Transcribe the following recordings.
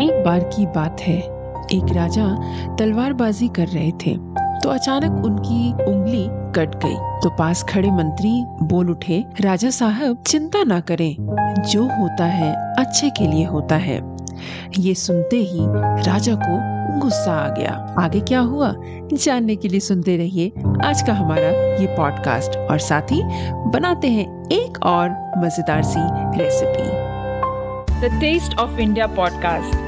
एक बार की बात है। एक राजा तलवारबाजी कर रहे थे तो अचानक उनकी उंगली कट गई। तो पास खड़े मंत्री बोल उठे, राजा साहब, चिंता ना करें। जो होता है, अच्छे के लिए होता है। ये सुनते ही राजा को गुस्सा आ गया। आगे क्या हुआ? जानने के लिए सुनते रहिए। आज का हमारा ये पॉडकास्ट और साथ ही बनाते हैं एक और मज़ेदार सी recipe the taste of India podcast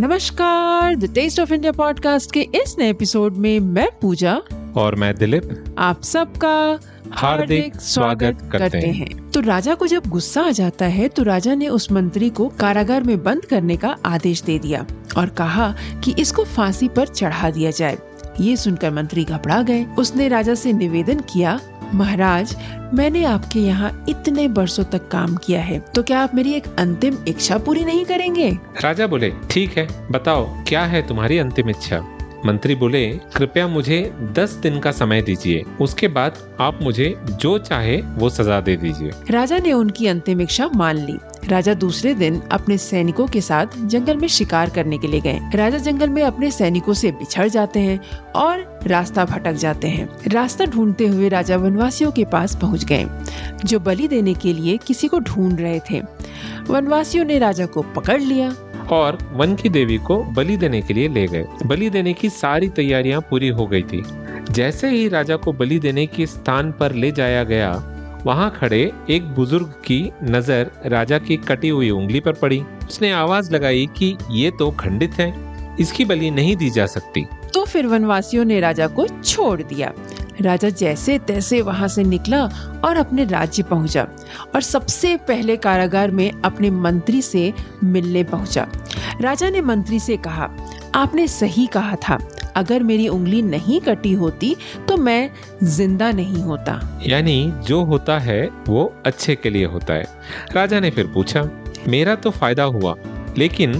नमस्कार the taste of India podcast के इस नए एपिसोड में मैं पूजा और मैं दिलीप। आप सबका हार्दिक स्वागत करते हैं। तो राजा को जब गुस्सा आ जाता है तो राजा ने उस मंत्री को कारागार में बंद करने का आदेश दे दिया और कहा कि इसको फांसी पर चढ़ा दिया जाए। ये सुनकर मंत्री घबरा गए। उसने राजा से निवेदन किया महाराज मैंने आपके यहाँ इतने बरसों तक काम किया है तो क्या आप मेरी एक अंतिम इच्छा पूरी नहीं करेंगे? राजा बोले ठीक है बताओ क्या है तुम्हारी अंतिम इच्छा? मंत्री बोले कृपया मुझे दस दिन का समय दीजिए उसके बाद आप मुझे जो चाहे वो सजा दे दीजिए। राजा ने उनकी अंतिम इच्छा मान ली। राजा दूसरे दिन अपने सैनिकों के साथ जंगल में शिकार करने के लिए गए। राजा जंगल में अपने सैनिकों से बिछड़ जाते हैं और रास्ता भटक जाते हैं। रास्ता ढूंढते हुए राजा वनवासियों के पास पहुँच गए, जो बलि देने के लिए किसी को ढूंढ रहे थे। वनवासियों ने राजा को पकड़ लिया और वन की देवी को बलि देने के लिए ले गए। बलि देने की सारी तैयारियाँ पूरी हो गई थी। जैसे ही राजा को बलि देने के स्थान पर ले जाया गया वहाँ खड़े एक बुज़ुर्ग की नज़र राजा की कटी हुई उंगली पर पड़ी। उसने आवाज़ लगाई कि ये तो खंडित है, इसकी बलि नहीं दी जा सकती। तो फिर वनवासियों ने राजा को छोड़ दिया। राजा जैसे तैसे वहाँ से निकला और अपने राज्य पहुँचा और सबसे पहले कारागार में अपने मंत्री से मिलने पहुँचा। राजा ने मंत्री से कहा, आपने सही कहा था अगर मेरी उंगली नहीं कटी होती तो मैं ज़िंदा नहीं होता। यानी जो होता है वो अच्छे के लिए होता है। राजा ने फिर पूछा मेरा तो फ़ायदा हुआ लेकिन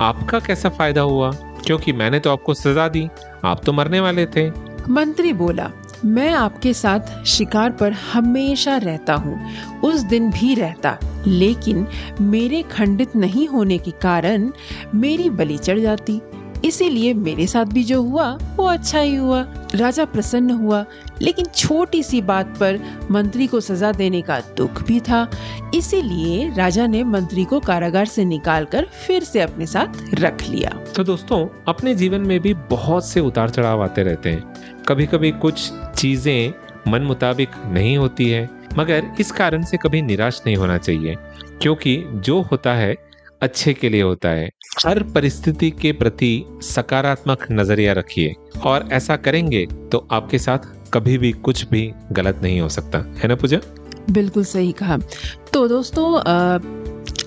आपका कैसा फ़ायदा हुआ? क्योंकि मैंने तो आपको सजा दी आप तो मरने वाले थे। मंत्री बोला मैं आपके साथ शिकार पर हमेशा रहता हूँ उस दिन भी रहता लेकिन मेरे खंडित नहीं होने के कारण मेरी बलि चढ़ जाती। इसीलिए मेरे साथ भी जो हुआ, वो अच्छा ही हुआ। राजा प्रसन्न हुआ, लेकिन छोटी सी बात पर मंत्री को सजा देने का दुख भी था। इसीलिए राजा ने मंत्री को कारागार से निकालकर फिर से अपने साथ रख लिया। तो दोस्तों, अपने जीवन में भी बहुत से उतार चढ़ाव आते रहते हैं। कभी कभी कुछ चीज़ें मन मुताबिक नहीं होती है, मगर इस कारण से कभी निराश नहीं होना चाहिए, क्योंकि जो होता है अच्छे के लिए होता है। हर परिस्थिति के प्रति सकारात्मक नज़रिया रखिए। और ऐसा करेंगे तो आपके साथ कभी भी कुछ भी गलत नहीं हो सकता। है ना पूजा? बिल्कुल सही कहा। तो दोस्तों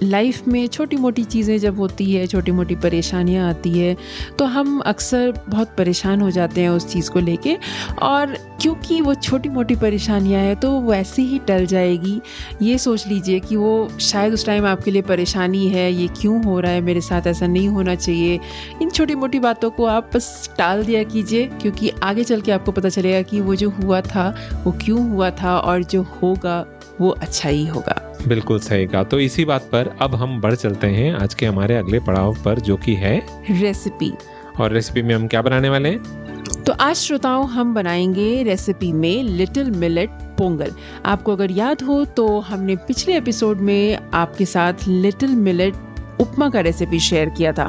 लाइफ में छोटी मोटी चीज़ें जब होती है छोटी मोटी परेशानियाँ आती है तो हम अक्सर बहुत परेशान हो जाते हैं उस चीज़ को लेके। और क्योंकि वो छोटी मोटी परेशानियाँ हैं तो वैसे ही टल जाएगी। ये सोच लीजिए कि वो शायद उस टाइम आपके लिए परेशानी है, ये क्यों हो रहा है, मेरे साथ ऐसा नहीं होना चाहिए। इन छोटी मोटी बातों को आप बस टाल दिया कीजिए, क्योंकि आगे चल के आपको पता चलेगा कि वो जो हुआ था, वो क्यों हुआ था, और जो होगा, वो अच्छा ही होगा। बिल्कुल सही कहा। तो इसी बात पर अब हम बढ़ चलते हैं आज के हमारे अगले पड़ाव पर जो कि है रेसिपी और रेसिपी में हम क्या बनाने वाले हैं? तो आज श्रोताओं हम बनाएँगे रेसिपी में लिटिल मिलेट पोंगल। आपको अगर याद हो तो हमने पिछले एपिसोड में आपके साथ लिटिल मिलेट उपमा का रेसिपी शेयर किया था।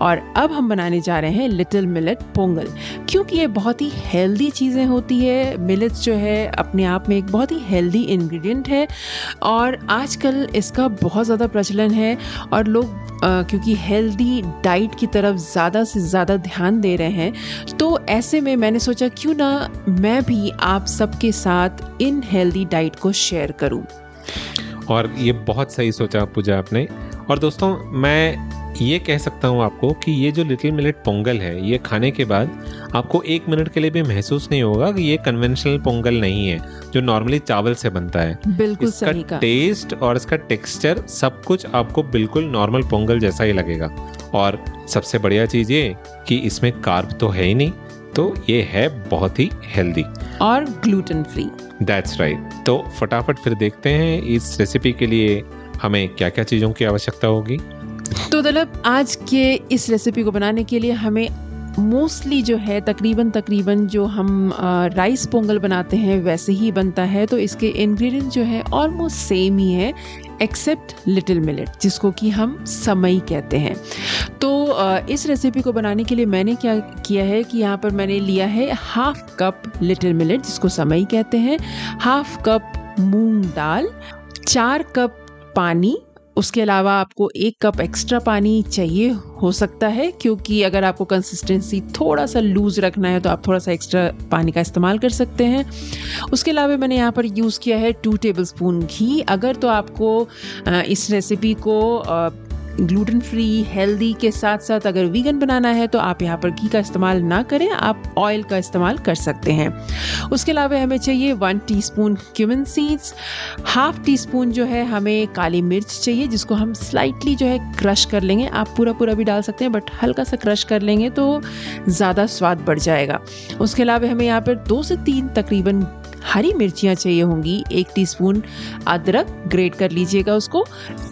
और अब हम बनाने जा रहे हैं लिटिल मिलेट पोंगल क्योंकि ये बहुत ही हेल्दी चीज़ें होती है मिलेट्स जो है अपने आप में एक बहुत ही हेल्दी इंग्रेडिएंट है। और आजकल इसका बहुत ज़्यादा प्रचलन है और लोग आ, क्योंकि हेल्दी डाइट की तरफ़ ज़्यादा से ज़्यादा ध्यान दे रहे हैं तो ऐसे में मैंने सोचा क्यों ना मैं भी आप सबके साथ इन हेल्दी डाइट को शेयर करूँ। और ये बहुत सही सोचा पूजा आपने। और दोस्तों मैं ये कह सकता हूँ आपको कि ये जो लिटिल मिलेट पोंगल है ये खाने के बाद आपको एक मिनट के लिए भी महसूस नहीं होगा कि ये कन्वेंशनल पोंगल नहीं है जो नॉर्मली चावल से बनता है। बिल्कुल इसका सही का टेस्ट और इसका टेक्सचर सब कुछ आपको बिल्कुल नॉर्मल पोंगल जैसा ही लगेगा। और सबसे बढ़िया चीज़ ये कि इसमें कार्ब तो है ही नहीं तो ये है बहुत ही हेल्दी और ग्लूटेन फ्री दैट्स राइट तो फटाफट फिर देखते हैं इस रेसिपी के लिए हमें क्या क्या चीज़ों की आवश्यकता होगी? तो दलब आज के इस रेसिपी को बनाने के लिए हमें मोस्टली जो है तकरीबन तकरीबन जो हम अ, राइस पोंगल बनाते हैं वैसे ही बनता है। तो इसके इंग्रेडिएंट जो है ऑलमोस्ट सेम ही है एक्सेप्ट लिटिल मिलेट जिसको कि हम समई कहते हैं। तो अ, इस रेसिपी को बनाने के लिए मैंने क्या किया है कि यहाँ पर मैंने लिया है हाफ़ कप लिटिल मिलेट जिसको समई कहते हैं। हाफ़ कप मूंग दाल चार कप पानी, उसके अलावा आपको एक कप एक्स्ट्रा पानी चाहिए, हो सकता है, क्योंकि अगर आपको कंसिस्टेंसी थोड़ा सा लूज रखना है तो आप थोड़ा सा एक्स्ट्रा पानी का इस्तेमाल कर सकते हैं। उसके अलावा मैंने यहाँ पर यूज़ किया है टू टेबल स्पून घी। अगर तो आपको इस रेसिपी को ग्लूटेन फ्री हेल्दी के साथ साथ अगर वीगन बनाना है तो आप यहाँ पर घी का इस्तेमाल ना करें, आप ऑयल का इस्तेमाल कर सकते हैं। उसके अलावा हमें चाहिए one teaspoon cumin seeds half teaspoon जो है हमें काली मिर्च चाहिए, जिसको हम स्लाइटली जो है क्रश कर लेंगे। आप पूरा पूरा भी डाल सकते हैं बट हल्का सा क्रश कर लेंगे तो ज़्यादा स्वाद बढ़ जाएगा। उसके अलावा हमें यहाँ पर दो से तीन तकरीबन हरी मिर्चियाँ चाहिए होंगी। एक टीस्पून अदरक ग्रेट कर लीजिएगा उसको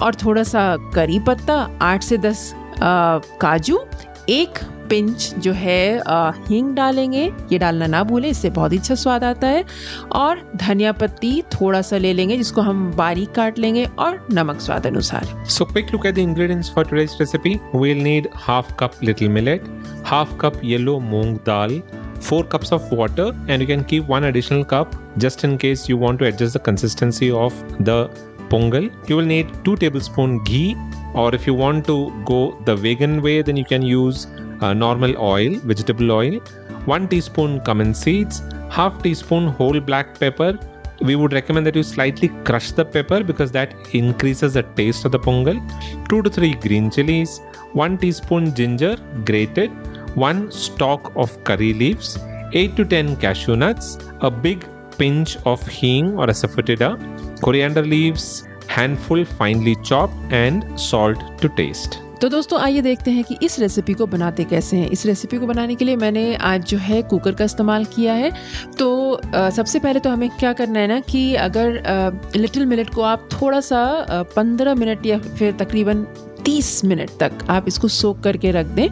और थोड़ा सा करी पत्ता आठ से दस काजू एक पिंच जो है आ, हींग डालेंगे। ये डालना ना भूलें इससे बहुत ही अच्छा स्वाद आता है। और धनिया पत्ती थोड़ा सा ले लेंगे जिसको हम बारीक काट लेंगे और नमक स्वाद अनुसार। So quick look at the ingredients for today's recipe. We'll need half cup little millet, half cup yellow moong dal, 4 cups of water and you can keep one additional cup just in case you want to adjust the consistency of the pongal. You will need 2 tablespoon ghee or if you want to go the vegan way then you can use uh, normal oil, vegetable oil, 1 teaspoon cumin seeds, half teaspoon whole black pepper, we would recommend that you slightly crush the pepper because that increases the taste of the pongal. 2 to 3 green chilies 1 teaspoon ginger grated 1 stalk of curry leaves 8 to 10 cashew nuts a big pinch of hing or asafoetida coriander leaves handful finely chopped and salt to taste तो दोस्तों आइए देखते हैं कि इस recipe को बनाते कैसे हैं इस रेसिपी को बनाने के लिए मैंने आज जो है कुकर का इस्तेमाल किया है तो अ, सबसे पहले तो हमें क्या करना है ना कि अगर आ, लिटिल मिनट को आप थोड़ा सा पंद्रह मिनट या फिर तकरीबन तीस मिनट तक आप इसको सोख करके रख दें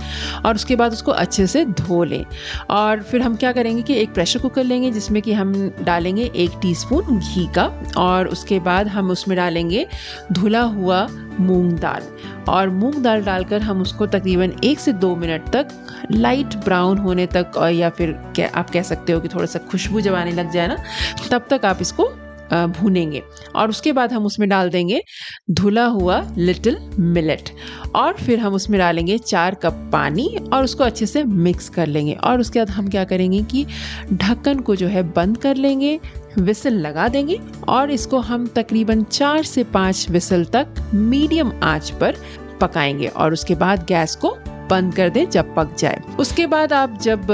और उसके बाद उसको अच्छे से धो लें। और फिर हम क्या करेंगे कि एक प्रेशर कुकर लेंगे जिसमें कि हम डालेंगे एक टीस्पून घी का और उसके बाद हम उसमें डालेंगे धुला हुआ मूंग दाल। और मूंग दाल डालकर हम उसको तकरीबन एक से दो मिनट तक लाइट ब्राउन होने तक और या फिर आप कह सकते हो कि थोड़ा सा खुशबू जब आने लग जाए ना, तब तक आप इसको भूनेंगे। और उसके बाद हम उसमें डाल देंगे धुला हुआ लिटिल मिलेट और फिर हम उसमें डालेंगे चार कप पानी और उसको अच्छे से मिक्स कर लेंगे। और उसके बाद हम क्या करेंगे कि ढक्कन को जो है बंद कर लेंगे विसल लगा देंगे और इसको हम तकरीबन चार से पाँच विसल तक मीडियम आँच पर पकाएँगे और उसके बाद गैस को बंद कर दें जब पक जाए। उसके बाद आप जब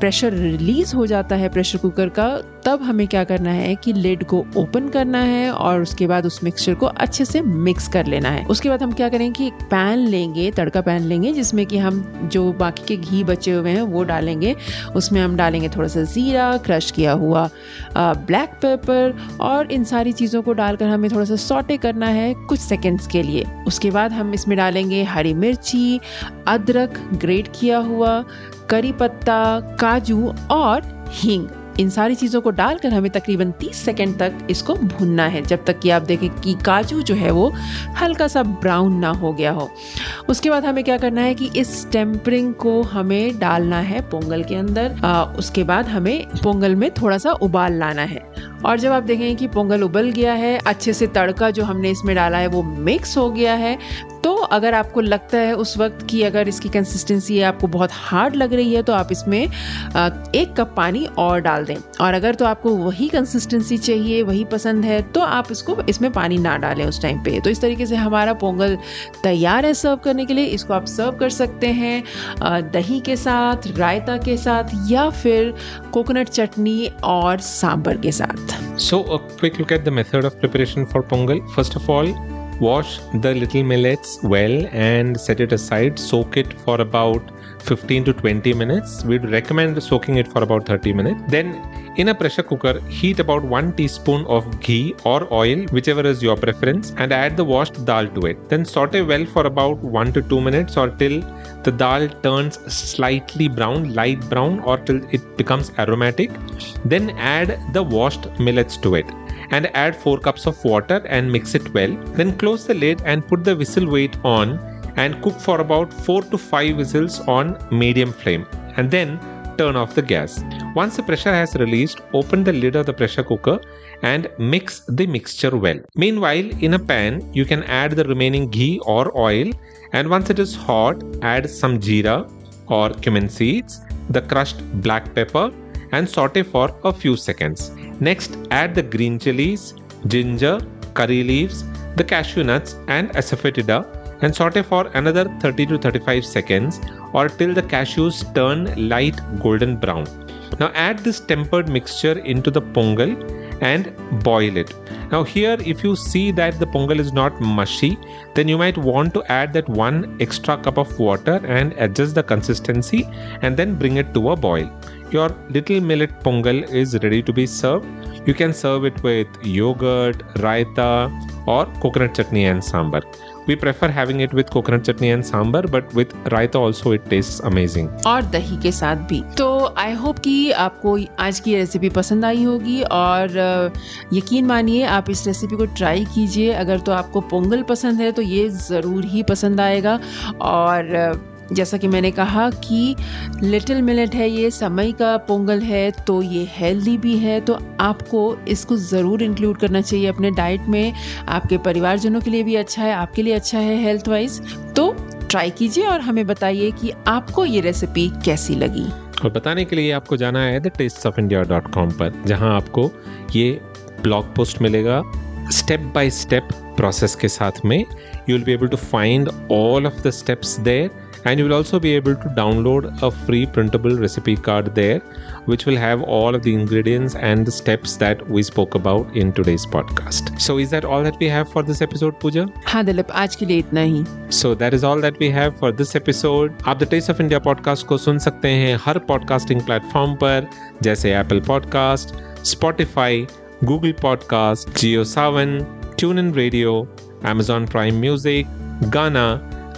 प्रेशर रिलीज़ हो जाता है प्रेशर कुकर का, तब हमें क्या करना है कि लेड को ओपन करना है और उसके बाद उस मिक्सचर को अच्छे से मिक्स कर लेना है। उसके बाद हम क्या करेंगे कि एक पैन लेंगे, तड़का पैन लेंगे, जिसमें कि हम जो बाकी के घी बचे हुए हैं, वो डालेंगे। उसमें हम डालेंगे थोड़ा सा ज़ीरा क्रश किया हुआ ब्लैक पेपर और इन सारी चीज़ों को डालकर हमें थोड़ा सा सॉटे करना है कुछ सेकेंड्स के लिए। उसके बाद हम इसमें डालेंगे हरी मिर्ची, अदरक ग्रेट किया हुआ करी पत्ता काजू और हींग। इन सारी चीज़ों को डालकर हमें तकरीबन 30 सेकंड तक इसको भूनना है जब तक कि आप देखें कि काजू जो है वो हल्का सा ब्राउन ना हो गया हो। उसके बाद हमें क्या करना है कि इस टेम्परिंग को हमें डालना है पोंगल के अंदर। आ, उसके बाद हमें पोंगल में थोड़ा सा उबाल लाना है। और जब आप देखें कि पोंगल उबल गया है, अच्छे से तड़का जो हमने इसमें डाला है वो मिक्स हो गया है तो अगर आपको लगता है उस वक्त कि अगर इसकी कंसिस्टेंसी आपको बहुत हार्ड लग रही है तो आप इसमें एक कप पानी और डाल दें। और अगर तो आपको वही कंसिस्टेंसी चाहिए, वही पसंद है तो आप इसको इसमें पानी ना डालें उस टाइम पे। तो इस तरीके से हमारा पोंगल तैयार है सर्व करने के लिए। इसको आप सर्व कर सकते हैं दही के साथ, रायता के साथ या फिर कोकोनट चटनी और सांभर के साथ। So, a quick look at the method of preparation for Pongal. First of all, Wash the little millets well and set it aside. Soak it for about 15 to 20 minutes. We'd recommend soaking it for about 30 minutes. Then, in a pressure cooker, heat about 1 teaspoon of ghee or oil, whichever is your preference, and add the washed dal to it. Then, saute well for about 1 to 2 minutes or till the dal turns slightly brown, light brown, or till it becomes aromatic. Then, add the washed millets to it and add 4 cups of water and mix it well. Then close the lid and put the whistle weight on and cook for about 4 to 5 whistles on medium flame and then turn off the gas. Once the pressure has released, open the lid of the pressure cooker and mix the mixture well. Meanwhile, in a pan, you can add the remaining ghee or oil and once it is hot, add some jeera or cumin seeds, the crushed black pepper and saute for a few seconds. Next, add the green chilies, ginger, curry leaves, the cashew nuts, and asafoetida and saute for another 30 to 35 seconds or till the cashews turn light golden brown. Now add this tempered mixture into the pongal and boil it. Now here if you see that the pongal is not mushy then you might want to add that one extra cup of water and adjust the consistency and then bring it to a boil your little millet pongal is ready to be served. You can serve it with yogurt, raita, or coconut chutney and sambar. We prefer having it with coconut chutney and sambar, but with raita also it tastes amazing. और दही के साथ भी तो I hope कि आपको आज की रेसिपी पसंद आई होगी और यकीन मानिए आप इस रेसिपी को ट्राई कीजिए अगर तो आपको पोंगल पसंद है तो ये ज़रूर ही पसंद आएगा और जैसा कि मैंने कहा कि लिटिल मिलेट है, ये समय का पोंगल है तो ये हेल्दी भी है तो आपको इसको ज़रूर इंक्लूड करना चाहिए अपने डाइट में। आपके परिवारजनों के लिए भी अच्छा है, आपके लिए अच्छा है हेल्थ वाइज तो ट्राई कीजिए और हमें बताइए कि आपको ये रेसिपी कैसी लगी। और बताने के लिए आपको जाना है the taste of India dot com पर, जहाँ आपको ये ब्लॉग पोस्ट मिलेगा। स्टेप बाय स्टेप प्रोसेस के साथ में you will be able to find all of the steps there and you will also be able to download a free printable recipe card there which will have all of the ingredients and the steps that we spoke about in today's podcast so is that all that we have for this episode pooja हाँ दिलीप आज के लिए इतना ही so that is all that we have for this episode आप the Taste of India podcast को सुन सकते हैं हर पॉडकास्टिंग प्लेटफॉर्म पर जैसे Apple podcast Spotify Google podcast Jio Saavn TuneIn radio Amazon Prime Music, गाना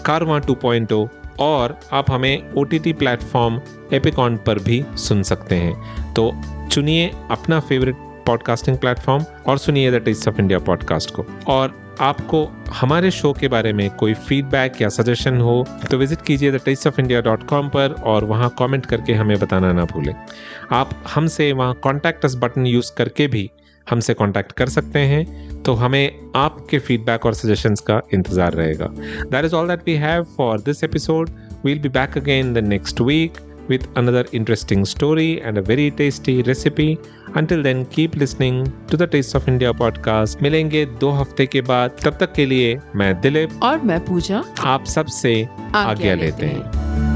कारवा 2.0 और आप हमें O T T platform Epicon पर भी सुन सकते हैं। तो चुनिए अपना फेवरेट पॉडकास्टिंग प्लेटफॉर्म और सुनिए the taste of India podcast को। और आपको हमारे शो के बारे में कोई फीडबैक या सजेशन हो तो विज़िट कीजिए the taste of India dot com पर और वहाँ कमेंट करके हमें बताना ना भूलें। आप हमसे वहाँ कॉन्टैक्ट बटन यूज़ करके भी हमसे कांटेक्ट कर सकते हैं तो हमें आपके फीडबैक और सजेशंस का इंतज़ार रहेगा। That is all that we have for this episode we'll be back again the next week with another interesting story and a very tasty recipe. Until then, keep listening to the Taste of India podcast. मिलेंगे दो हफ़्ते के बाद। तब तक के लिए मैं दिलीप और मैं पूजा। आप सबसे आज्ञा लेते हैं।